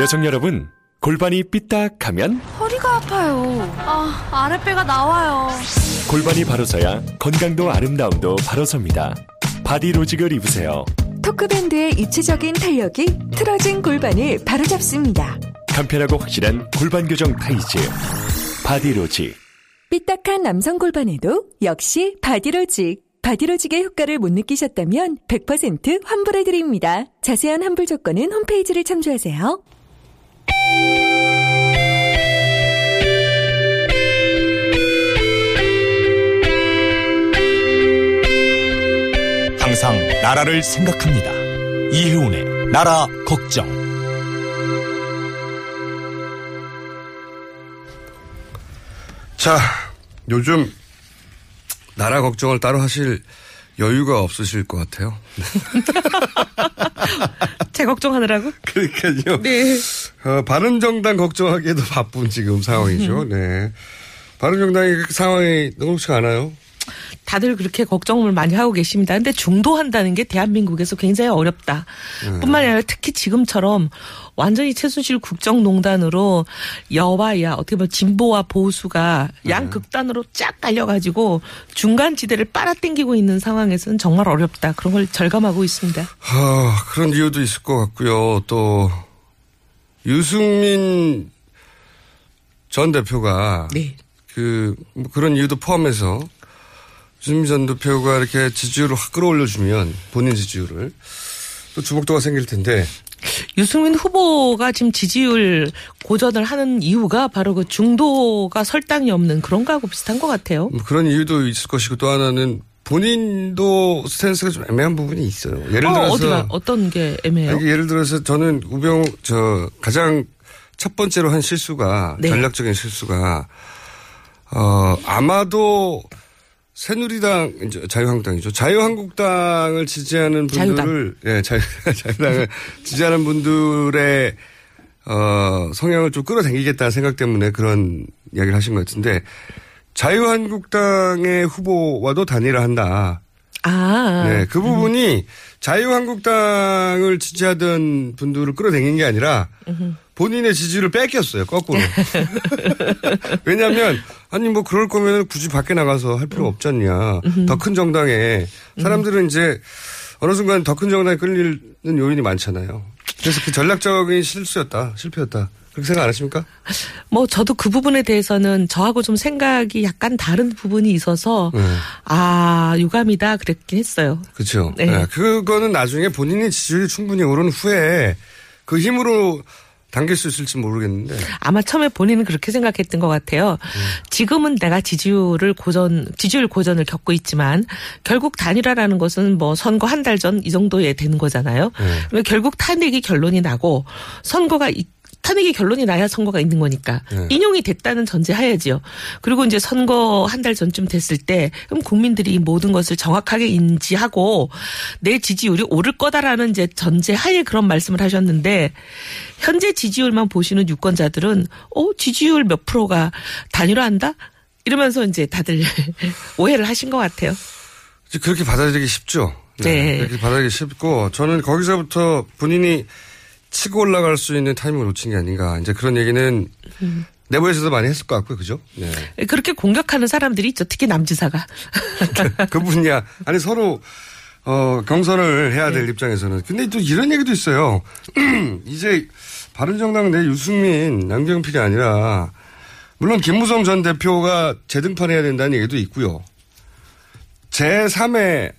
여성 여러분, 골반이 삐딱하면 허리가 아파요. 아, 아랫배가 나와요. 골반이 바로 서야 건강도 아름다움도 바로 섭니다. 바디로직을 입으세요. 토크밴드의 입체적인 탄력이 틀어진 골반을 바로잡습니다. 간편하고 확실한 골반 교정 타이즈. 바디로직. 삐딱한 남성 골반에도 역시 바디로직. 바디로직의 효과를 못 느끼셨다면 100% 환불해드립니다. 자세한 환불 조건은 홈페이지를 참조하세요. 항상 나라를 생각합니다. 이혜훈의 나라 걱정. 자, 요즘 나라 걱정을 따로 하실 여유가 없으실 것 같아요. [laughs] 제 걱정하느라고? 그러니까요. 네. 어, 바른정당 걱정하기에도 바쁜 지금 상황이죠. 네. 바른정당의 그 상황이 녹록치 않아요. 다들 그렇게 걱정을 많이 하고 계십니다. 근데 중도한다는 게 대한민국에서 굉장히 어렵다. 네. 뿐만 아니라 특히 지금처럼 완전히 최순실 국정농단으로 여와야 어떻게 보면 진보와 보수가 네. 양극단으로 쫙 갈려가지고 중간 지대를 빨아당기고 있는 상황에서는 정말 어렵다. 그런 걸 절감하고 있습니다. 아, 그런 이유도 있을 것 같고요. 또 유승민 전 대표가 네. 그, 뭐 그런 이유도 포함해서 유승민 전 대표가 이렇게 지지율을 확 끌어올려주면 본인 지지율을 또 주목도가 생길 텐데 유승민 후보가 지금 지지율 고전을 하는 이유가 바로 그 중도가 설당이 없는 그런 거하고 비슷한 것 같아요. 뭐 그런 이유도 있을 것이고 또 하나는 본인도 스탠스가 좀 애매한 부분이 있어요. 예를 어, 들어서 어디가 어떤 게 애매해요? 아니, 예를 들어서 저는 우병 저 가장 첫 번째로 한 실수가 네. 전략적인 실수가 어 아마도 새누리당 이제 자유한국당이죠. 자유한국당을 지지하는 분들을 자유당. 예 자유 [laughs] 자유당을 지지하는 분들의 어 성향을 좀 끌어당기겠다는 생각 때문에 그런 이야기를 하신 것 같은데 자유한국당의 후보와도 단일화한다. 아. 네, 그 부분이 자유한국당을 지지하던 분들을 끌어당긴 게 아니라 본인의 지지를 뺏겼어요, 거꾸로. [laughs] 왜냐하면, 아니, 뭐, 그럴 거면 굳이 밖에 나가서 할 필요 없지 않냐. 더 큰 정당에. 사람들은 이제, 어느 순간 더 큰 정당에 끌리는 요인이 많잖아요. 그래서 그 전략적인 실수였다, 실패였다. 그렇게 생각 안 하십니까? 뭐 저도 그 부분에 대해서는 저하고 좀 생각이 약간 다른 부분이 있어서 네. 아 유감이다 그랬긴 했어요. 그렇죠. 네. 네, 그거는 나중에 본인의 지지율이 충분히 오른 후에 그 힘으로 당길 수 있을지 모르겠는데. 아마 처음에 본인은 그렇게 생각했던 것 같아요. 지금은 내가 지지율을 고전, 지지율 고전을 겪고 있지만 결국 단일화라는 것은 뭐 선거 한 달 전 이 정도에 되는 거잖아요. 그러면 결국 탄핵이 결론이 나고 선거가 이- 탄핵이 결론이 나야 선거가 있는 거니까 네. 인용이 됐다는 전제 하야지요. 그리고 이제 선거 한 달 전쯤 됐을 때 그럼 국민들이 이 모든 것을 정확하게 인지하고 내 지지율이 오를 거다라는 이제 전제 하에 그런 말씀을 하셨는데 현재 지지율만 보시는 유권자들은 어 지지율 몇 프로가 단일화한다 이러면서 이제 다들 [laughs] 오해를 하신 것 같아요. 그렇게 받아들이기 쉽죠. 네. 그렇게 받아들이기 쉽고 저는 거기서부터 본인이 치고 올라갈 수 있는 타이밍을 놓친 게 아닌가. 이제 그런 얘기는 내부에서도 많이 했을 것 같고요. 그죠? 네. 그렇게 공격하는 사람들이 있죠. 특히 남지사가. 그분이야. 아니 서로 어 경선을 해야 네. 될 입장에서는. 근데 또 이런 얘기도 있어요. [clears throat] 이제 바른정당 내 유승민, 양경필이 아니라 물론 김무성 전 대표가 재등판해야 된다는 얘기도 있고요. 제3의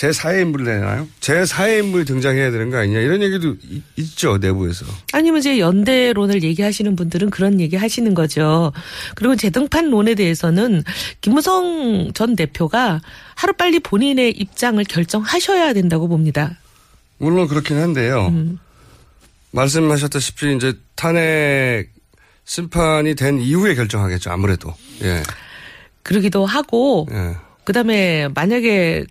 제4의 인물이 되나요? 제4의 인물이 등장해야 되는 거 아니냐 이런 얘기도 이- 있죠 내부에서. 아니면 이제 연대론을 얘기하시는 분들은 그런 얘기 하시는 거죠. 그리고 재등판론에 대해서는 김무성 전 대표가 하루빨리 본인의 입장을 결정하셔야 된다고 봅니다. 물론 그렇긴 한데요. 말씀하셨다시피 이제 탄핵 심판이 된 이후에 결정하겠죠 아무래도. 예. 그러기도 하고 예. 그다음에 만약에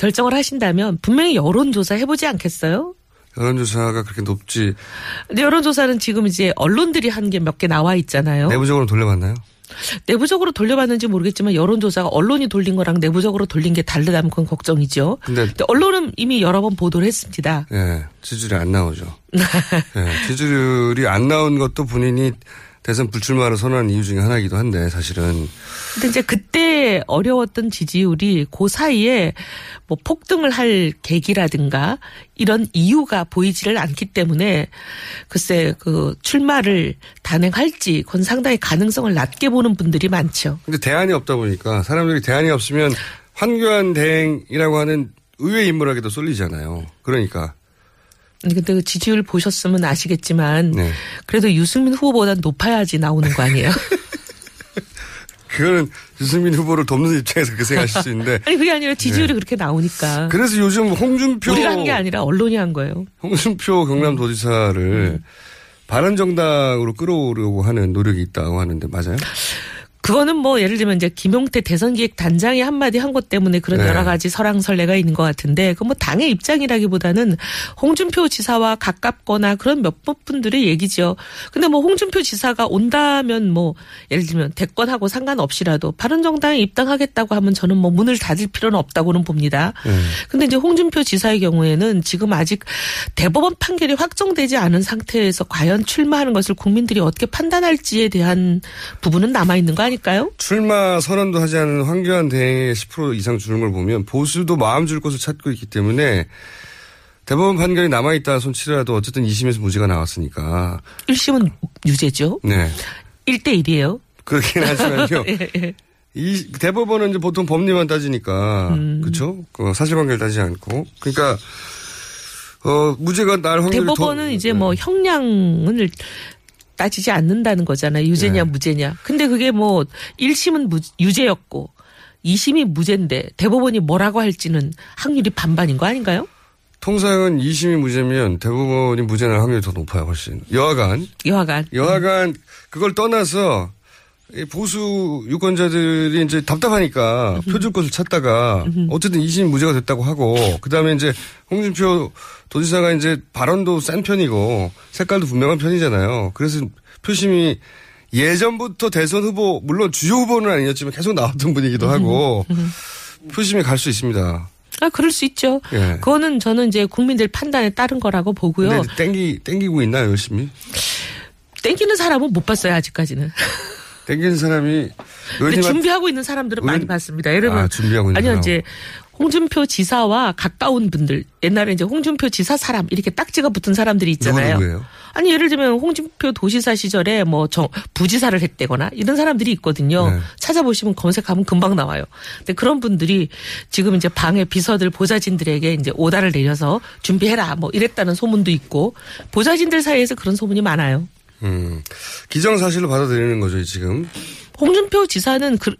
결정을 하신다면 분명히 여론조사 해보지 않겠어요? 여론조사가 그렇게 높지 근데 여론조사는 지금 이제 언론들이 한 게 몇 개 나와 있잖아요. 내부적으로 돌려봤나요? 내부적으로 돌려봤는지 모르겠지만 여론조사가 언론이 돌린 거랑 내부적으로 돌린 게 다르다면 그건 걱정이죠. 근데 근데 언론은 이미 여러 번 보도를 했습니다. 예, 지지율이 안 나오죠. [laughs] 예, 지지율이 안 나온 것도 본인이 대선 불출마를 선언한 이유 중에 하나이기도 한데 사실은 근데 이제 그때 어려웠던 지지율이 그 사이에 뭐 폭등을 할 계기라든가 이런 이유가 보이지를 않기 때문에 글쎄 그 출마를 단행할지 그건 상당히 가능성을 낮게 보는 분들이 많죠. 근데 대안이 없다 보니까 사람들이 대안이 없으면 황교안 대행이라고 하는 의외 인물에게도 쏠리잖아요. 그러니까 근데 그 지지율 보셨으면 아시겠지만 네. 그래도 유승민 후보보다 높아야지 나오는 거 아니에요? [laughs] 그거는 유승민 후보를 돕는 입장에서 그렇게 생각하실 수 있는데 [laughs] 아니 그게 아니라 지지율이 네. 그렇게 나오니까. 그래서 요즘 홍준표 우리가 한 게 아니라 언론이 한 거예요. 홍준표 경남도지사를 음. 바른정당으로 끌어오려고 하는 노력이 있다고 하는데 맞아요? 그거는 뭐 예를 들면 이제 김용태 대선 기획 단장이 한마디 한 것 때문에 그런 네. 여러 가지 설왕설래가 있는 것 같은데 그 뭐 당의 입장이라기보다는 홍준표 지사와 가깝거나 그런 몇 분들의 얘기죠. 근데 뭐 홍준표 지사가 온다면 뭐 예를 들면 대권하고 상관없이라도 바른정당에 입당하겠다고 하면 저는 뭐 문을 닫을 필요는 없다고는 봅니다. 근데 이제 홍준표 지사의 경우에는 지금 아직 대법원 판결이 확정되지 않은 상태에서 과연 출마하는 것을 국민들이 어떻게 판단할지에 대한 부분은 남아 있는 거 아 닐까요? 출마 선언도 하지 않은 황교안 대행의 10% 이상 주는 걸 보면 보수도 마음 줄 곳을 찾고 있기 때문에 대법원 판결이 남아있다 손치더라도 어쨌든 2심에서 무죄가 나왔으니까. 1심은 유죄죠. 네. 1대1이에요. 그렇긴 하지만요. [laughs] 예, 예. 이 대법원은 이제 보통 법리만 따지니까 음. 그렇죠? 그 사실관계를 따지지 않고 그러니까 어 무죄가 날 확률이 대법원은 더, 이제 뭐 형량을 따지지 않는다는 거잖아요. 유죄냐 네. 무죄냐. 근데 그게 뭐 1심은 무, 유죄였고 2심이 무죄인데 대법원이 뭐라고 할지는 확률이 반반인 거 아닌가요? 통상은 2심이 무죄면 대법원이 무죄날 확률이 더 높아요, 훨씬. 여하간. 여하간. 여하간 그걸 떠나서 이 보수 유권자들이 이제 답답하니까 표준권을 찾다가 어쨌든 2심 무죄가 됐다고 하고 그다음에 이제 홍준표 도지사가 이제 발언도 센 편이고 색깔도 분명한 편이잖아요. 그래서 표심이 예전부터 대선 후보 물론 주요 후보는 아니었지만 계속 나왔던 분이기도 하고 표심이 갈 수 있습니다. 아, 그럴 수 있죠. 예. 그거는 저는 이제 국민들 판단에 따른 거라고 보고요. 땡기 땡기고 있나요 열심히? 땡기는 사람은 못 봤어요, 아직까지는. 땡기는 사람이 근데 준비하고 있는 사람들은 많이 의원- 봤습니다. 예를 들면 아, 준비하고 있는 아니요 사람. 이제 홍준표 지사와 가까운 분들 옛날에 이제 홍준표 지사 사람 이렇게 딱지가 붙은 사람들이 있잖아요. 누구? 아니 예를 들면 홍준표 도시사 시절에 뭐 정, 부지사를 했대거나 이런 사람들이 있거든요. 네. 찾아보시면 검색하면 금방 나와요. 근데 그런 분들이 지금 이제 방해 비서들 보좌진들에게 이제 오다를 내려서 준비해라 뭐 이랬다는 소문도 있고 보좌진들 사이에서 그런 소문이 많아요. 음, 기정사실로 받아들이는 거죠 지금. 홍준표 지사는 그,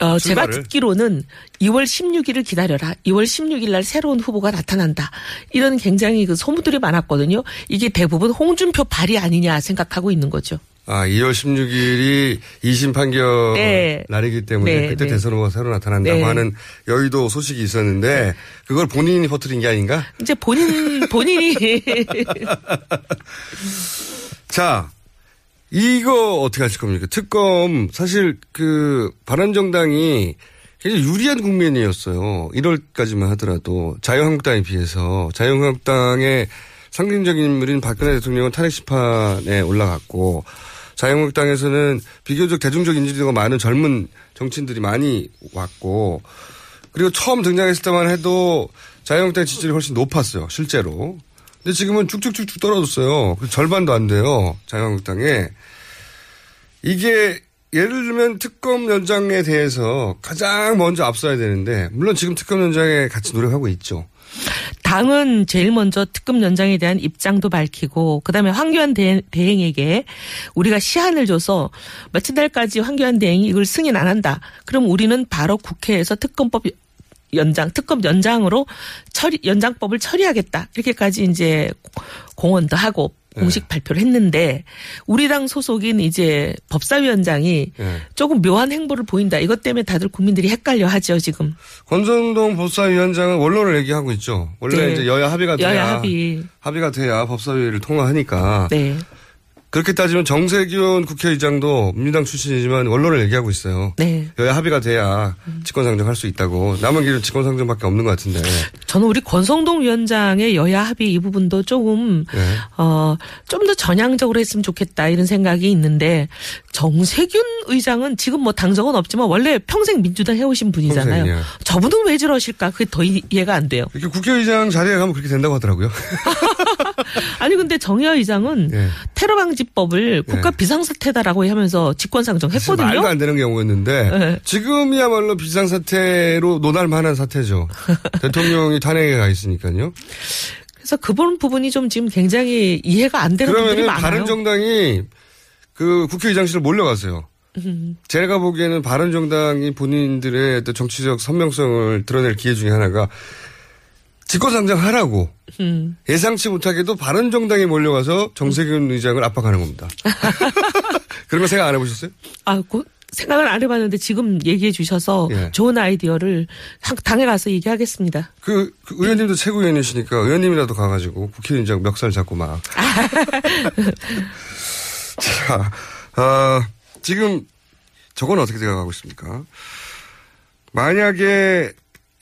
어, 제가? 듣기로는 2월 16일을 기다려라. 2월 16일 날 새로운 후보가 나타난다. 이런 굉장히 그 소문들이 많았거든요. 이게 대부분 홍준표 발이 아니냐 생각하고 있는 거죠. 아, 2월 16일이 2심 판결 네. 날이기 때문에 네, 그때 네. 대선 후보가 새로 나타난다고 네. 하는 여의도 소식이 있었는데 그걸 본인이 퍼뜨린 게 아닌가? 이제 본인, 본인이. [laughs] [laughs] 자, 이거 어떻게 하실 겁니까? 특검 사실 그 바른정당이 굉장히 유리한 국면이었어요. 1월까지만 하더라도 자유한국당에 비해서 자유한국당의 상징적인 인물인 박근혜 대통령은 탄핵 심판에 올라갔고 자유한국당에서는 비교적 대중적 인지도가 많은 젊은 정치인들이 많이 왔고 그리고 처음 등장했을 때만 해도 자유한국당 지지율이 훨씬 높았어요. 실제로. 근데 지금은 쭉쭉쭉쭉 떨어졌어요. 그 절반도 안 돼요. 자유한국당에. 이게 예를 들면 특검 연장에 대해서 가장 먼저 앞서야 되는데 물론 지금 특검 연장에 같이 노력하고 있죠. 당은 제일 먼저 특급 연장에 대한 입장도 밝히고 그다음에 황교안 대, 대행 에게 우리가 시한을 줘서 며칠 날까지 황교안 대행이 이걸 승인 안 한다. 그럼 우리는 바로 국회에서 특검법 연장 특검 연장으로 처리 연장법을 처리하겠다. 이렇게까지 이제 공언도 하고 공식 발표를 했는데 우리 당 소속인 이제 법사위원장이 예. 조금 묘한 행보를 보인다. 이것 때문에 다들 국민들이 헷갈려 하죠, 지금. 권성동 법사위원장은 원론을 얘기하고 있죠. 원래 네. 이제 여야 합의가 돼야 여야 합의. 합의가 돼야 법사위를 통과하니까 네. 그렇게 따지면 정세균 국회의장도 민주당 출신이지만 원론을 얘기하고 있어요. 네. 여야 합의가 돼야 직권상정 할 수 있다고 남은 길은 직권상정밖에 없는 것 같은데. 저는 우리 권성동 위원장의 여야 합의 이 부분도 조금 네. 어, 좀 더 전향적으로 했으면 좋겠다 이런 생각이 있는데 정세균 의장은 지금 뭐 당적은 없지만 원래 평생 민주당 해오신 분이잖아요. 평생이요. 저분은 왜 저러실까? 그게 더 이- 이해가 안 돼요. 이렇게 국회의장 자리에 가면 그렇게 된다고 하더라고요. [laughs] [laughs] 아니 근데 정의화 의장은 예. 테러 방지법을 국가 비상사태다라고 하면서 직권상정 했거든요. 말도 안 되는 경우였는데 네. 지금이야말로 비상사태로 논할 만한 사태죠. [laughs] 대통령이 탄핵에 가 있으니까요. 그래서 그분 부분이 좀 지금 굉장히 이해가 안 되는 분들이 많아요. 바른 정당이 그 국회의장실을 몰려가세요. 음. 제가 보기에는 바른 정당이 본인들의 어떤 정치적 선명성을 드러낼 기회 중에 하나가 직권상정하라고 음. 예상치 못하게도 바른정당이 몰려가서 정세균 의장을 압박하는 겁니다. [laughs] 그런 거 생각 안 해보셨어요? 아, 그 생각을 안 해봤는데 지금 얘기해 주셔서 예. 좋은 아이디어를 당- 당에 가서 얘기하겠습니다. 그, 그 의원님도 최고위원이시니까 의원님이라도 가가지고 국회의장 멱살 잡고 막. [laughs] 자, 어, 지금 저건 어떻게 생각하고 있습니까? 만약에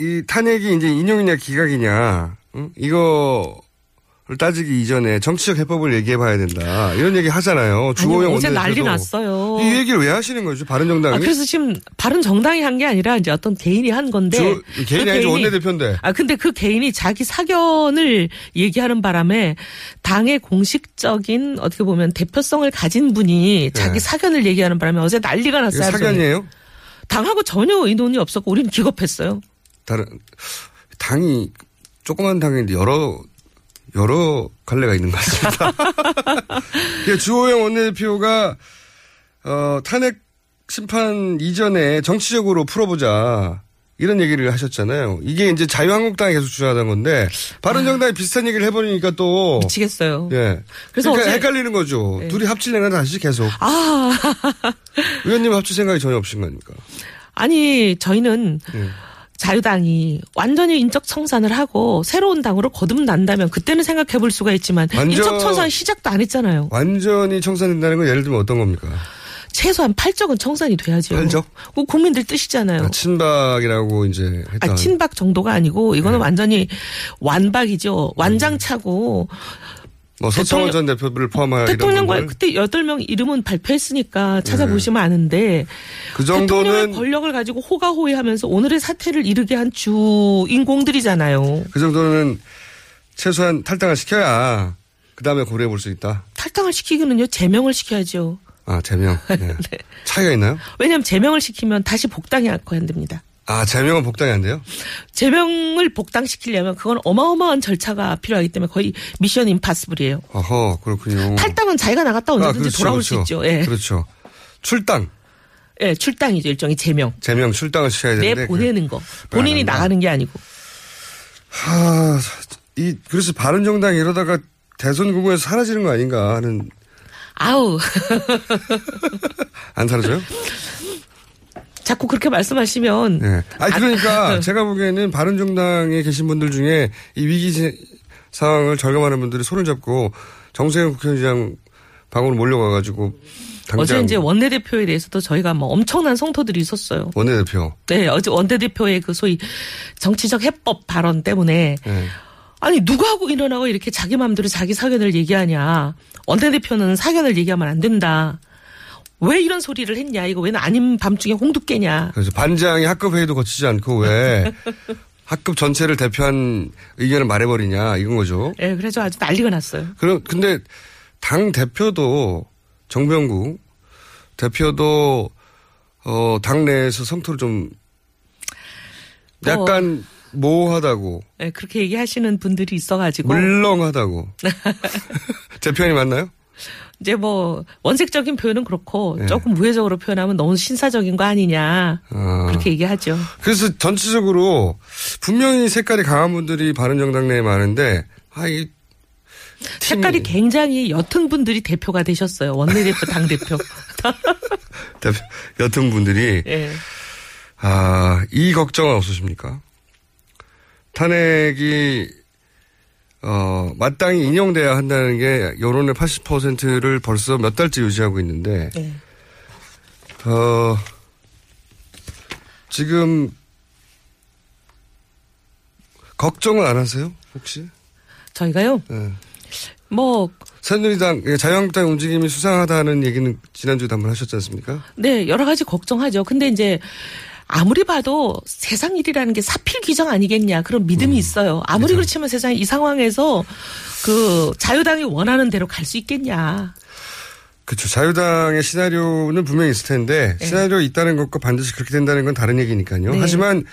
이 탄핵이 이제 인용이냐 기각이냐, 응? 이거를 따지기 이전에 정치적 해법을 얘기해 봐야 된다. 이런 얘기 하잖아요. 주호영 어제 난리. 났어요. 이 얘기를 왜 하시는 거죠? 바른 정당이? 아, 그래서 지금 바른 정당이 한 게 아니라 이제 어떤 개인이 한 건데. 저- 개인이 그 아니죠. 개인이- 원내대표인데. 아, 근데 그 개인이 자기 사견을 얘기하는 바람에 당의 공식적인 어떻게 보면 대표성을 가진 분이 자기 사견을 얘기하는 바람에 어제 난리가 네. 났어요. 사견이에요? 당하고 전혀 의논이 없었고 우리는 기겁했어요. 다른 당이 조그만 당인데 여러 여러 갈래가 있는 것 같습니다. [laughs] 예, 주호영 원내대표가 어, 탄핵 심판 이전에 정치적으로 풀어보자. 이런 얘기를 하셨잖아요. 이게 이제 자유한국당이 계속 주장하던 건데 바른정당이 비슷한 얘기를 해버리니까 또 미치겠어요. 예. 그래서 그러니까 헷갈리는 거죠. 네. 둘이 합칠래나 다시 계속. 아 [laughs] 의원님 합칠 생각이 전혀 없으신 거니까. 아니 저희는 예. 자유당이 완전히 인적 청산을 하고 새로운 당으로 거듭난다면 그때는 생각해 볼 수가 있지만 완전- 인적 청산 시작도 안 했잖아요. 완전히 청산된다는 건 예를 들면 어떤 겁니까? 최소한 팔적은 청산이 돼야죠. 팔적? 그 국민들 뜻이잖아요. 아, 친박이라고 이제 했다. 아, 친박 정도가 아니고 이거는 네. 완전히 완박이죠. 완장차고 뭐 서청원 전 대표를 포함하여 대통령과. 그때 여덟 명 이름은 발표했으니까 찾아보시면 아는데 그 대통령의 정도는 권력을 가지고 호가호위하면서 오늘의 사태를 이르게 한 주인공들이잖아요. 그 정도는 최소한 탈당을 시켜야 그 다음에 고려해 볼 수 있다. 탈당을 시키기는요 제명을 시켜야죠. 아 제명. 네. [laughs] 차이가 있나요? 왜냐하면 제명을 시키면 다시 복당이 안 됩니다. 아 제명은 복당이 안 돼요? 제명을 복당시키려면 그건 어마어마한 절차가 필요하기 때문에 거의 미션 임파서블이에요. 어허 그렇군요. 탈당은 자기가 나갔다 언제든지 그렇죠, 돌아올 그렇죠. 수 있죠. 예. 그렇죠. 출당. 예, 출당이죠. 일종의 제명. 제명 출당을 시켜야 되는데. 내 보내는 거. 본인이. 나가는 게 아니고. 하, 이 그래서 바른정당이 이러다가 대선 구구에서 사라지는 거 아닌가 하는 아우. [laughs] 안 사라져요? 자꾸 그렇게 말씀하시면. 네. 아니 그러니까 [laughs] 제가 보기에는 바른정당에 계신 분들 중에 이 위기 세- 상황을 절감하는 분들이 손을 잡고 정세현 국회의장 방으로 몰려가가지고 어제 이제 원내대표에 대해서도 저희가 뭐 엄청난 성토들이 있었어요. 원내대표. 네, 어제 원내대표의 그 소위 정치적 해법 발언 때문에 네. 아니 누가 하고 일어나고 이렇게 자기 마음대로 자기 사견을 얘기하냐. 원내대표는 사견을 얘기하면 안 된다. 왜 이런 소리를 했냐. 이거 왜 아닌 밤중에 홍두깨냐. 그래서 반장이 학급 회의도 거치지 않고 왜 [laughs] 학급 전체를 대표한 의견을 말해버리냐 이건 거죠. 예, 그래서 아주 난리가 났어요. 그럼 근데 당 대표도 정병구 대표도 어 당내에서 성토를 좀 뭐. 약간 모호하다고 예, 그렇게 얘기하시는 분들이 있어가지고. 물렁하다고 [laughs] [laughs] 제 표현이 맞나요? 이제 뭐 원색적인 표현은 그렇고 네. 조금 우회적으로 표현하면 너무 신사적인 거 아니냐. 아. 그렇게 얘기하죠. 그래서 전체적으로 분명히 색깔이 강한 분들이 바른정당 내에 많은데 아이 색깔이 굉장히 옅은 분들이 대표가 되셨어요. 원내대표, [laughs] 당 대표. 대표, 여튼 분들이 예. 아, 이 걱정은 없으십니까? 탄핵이 어, 마땅히 인용돼야 한다는 게 여론의 80%를 벌써 몇 달째 유지하고 있는데 네. 어, 지금 걱정은 안 하세요? 혹시? 저희가요? 네. 뭐, 새누리당, 예, 자유한국당 움직임이 수상하다는 얘기는 지난주에도 한번 하셨지 않습니까? 네, 여러 가지 걱정하죠. 근데 이제 아무리 봐도 세상 일이라는 게 사필 규정 아니겠냐 그런 음. 믿음이 있어요. 아무리 그렇지만 세상에 이 상황에서 그 자유당이 원하는 대로 갈 수 있겠냐. 그렇죠. 자유당의 시나리오는 분명히 있을 텐데 네. 시나리오 있다는 것과 반드시 그렇게 된다는 건 다른 얘기니까요. 네. 하지만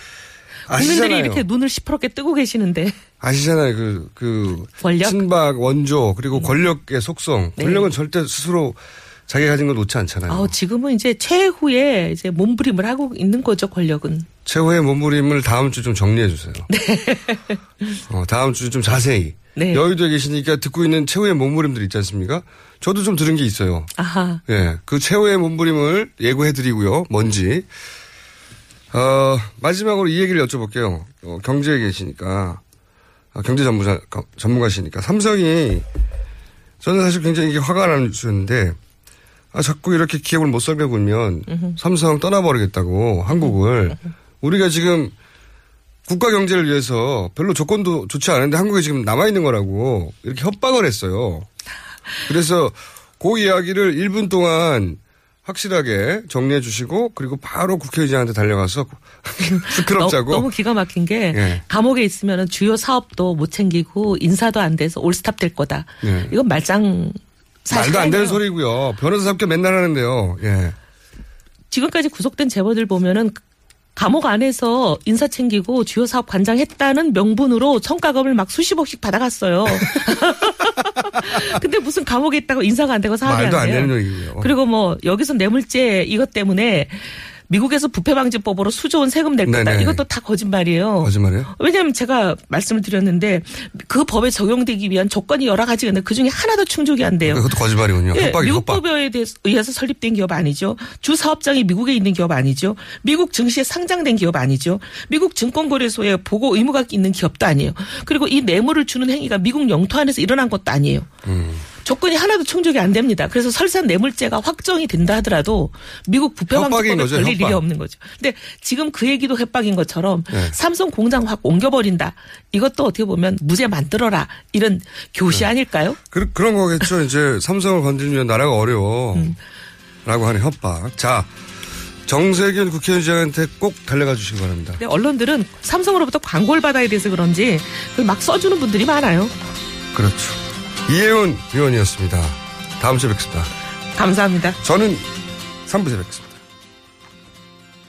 국민들이 아시잖아요. 이렇게 눈을 시퍼렇게 뜨고 계시는데 아시잖아요. 그, 그, 권력? 음. 친박, 원조, 그리고 권력의 속성. 네. 권력은 절대 스스로 자기가 가진 걸 놓지 않잖아요. 아우, 지금은 이제 최후의 이제 몸부림을 하고 있는 거죠, 권력은. 최후의 몸부림을 다음 주 좀 정리해 주세요. [laughs] 어, 다음 주 좀 자세히. 네. 여의도에 계시니까 듣고 있는 최후의 몸부림들 있지 않습니까? 저도 좀 들은 게 있어요. 아하. 예, 그 최후의 몸부림을 예고해 드리고요. 뭔지. 어, 마지막으로 이 얘기를 여쭤볼게요. 어, 경제에 계시니까. 아, 경제 전문가, 전문가시니까. 삼성이 저는 사실 굉장히 화가 나는 뉴스였는데 아, 자꾸 이렇게 기업을 못 살게 굴면 삼성 떠나버리겠다고 한국을 우리가 지금 국가 경제를 위해서 별로 조건도 좋지 않은데 한국에 지금 남아 있는 거라고 이렇게 협박을 했어요. 그래서 그 이야기를 1분 동안 확실하게 정리해 주시고 그리고 바로 국회의장한테 달려가서 [laughs] 시끄럽자고. 너, 너무 기가 막힌 게 예. 감옥에 있으면 주요 사업도 못 챙기고 인사도 안 돼서 올스탑 될 거다. 예. 이건 말짱 사실 말도 안 되는. 소리고요. 변호사 합격 맨날 하는데요. 예. 지금까지 구속된 재벌들 보면은 감옥 안에서 인사 챙기고 주요 사업 관장했다는 명분으로 성과금을 막 수십억씩 받아갔어요. [laughs] 근데 무슨 감옥에 있다고 인사가 안 되고 사업이 말도 안안 돼요. 되는 얘기예요. 그리고 뭐 여기서 뇌물죄 이것 때문에 미국에서 부패 방지법으로 수조원 세금 낼 거다. 네네. 이것도 다 거짓말이에요. 거짓말이에요? 왜냐하면 제가 말씀을 드렸는데 그 법에 적용되기 위한 조건이 여러 가지가 있는데 그 중에 하나도 충족이 안 돼요. 그것도 거짓말이군요. 예, 협박이 미국 협박. 법에 의해서 설립된 기업 아니죠. 주 사업장이 미국에 있는 기업 아니죠. 미국 증시에 상장된 기업 아니죠. 미국 증권거래소에 보고 의무가 있는 기업도 아니에요. 그리고 이 뇌물을 주는 행위가 미국 영토 안에서 일어난 것도 아니에요. 음. 조건이 하나도 충족이 안 됩니다. 그래서 설사 뇌물죄가 확정이 된다 하더라도 미국 부패방지법에 걸릴 협박. 일이 없는 거죠. 근데 지금 그 얘기도 협박인 것처럼 네. 삼성 공장 확 옮겨버린다. 이것도 어떻게 보면 무죄 만들어라. 이런 교시 아닐까요? 그, 그런 거겠죠. 이제 삼성을 건드리면 나라가 어려워. 음. 라고 하는 협박. 자, 정세균 국회의장한테 꼭 달려가 주시기 바랍니다. 근데 언론들은 삼성으로부터 광고를 받아야 돼서 그런지 막 써주는 분들이 많아요. 그렇죠. 이혜훈 의원이었습니다. 다음 주에 뵙겠습니다. 감사합니다. 저는 3부에 뵙겠습니다.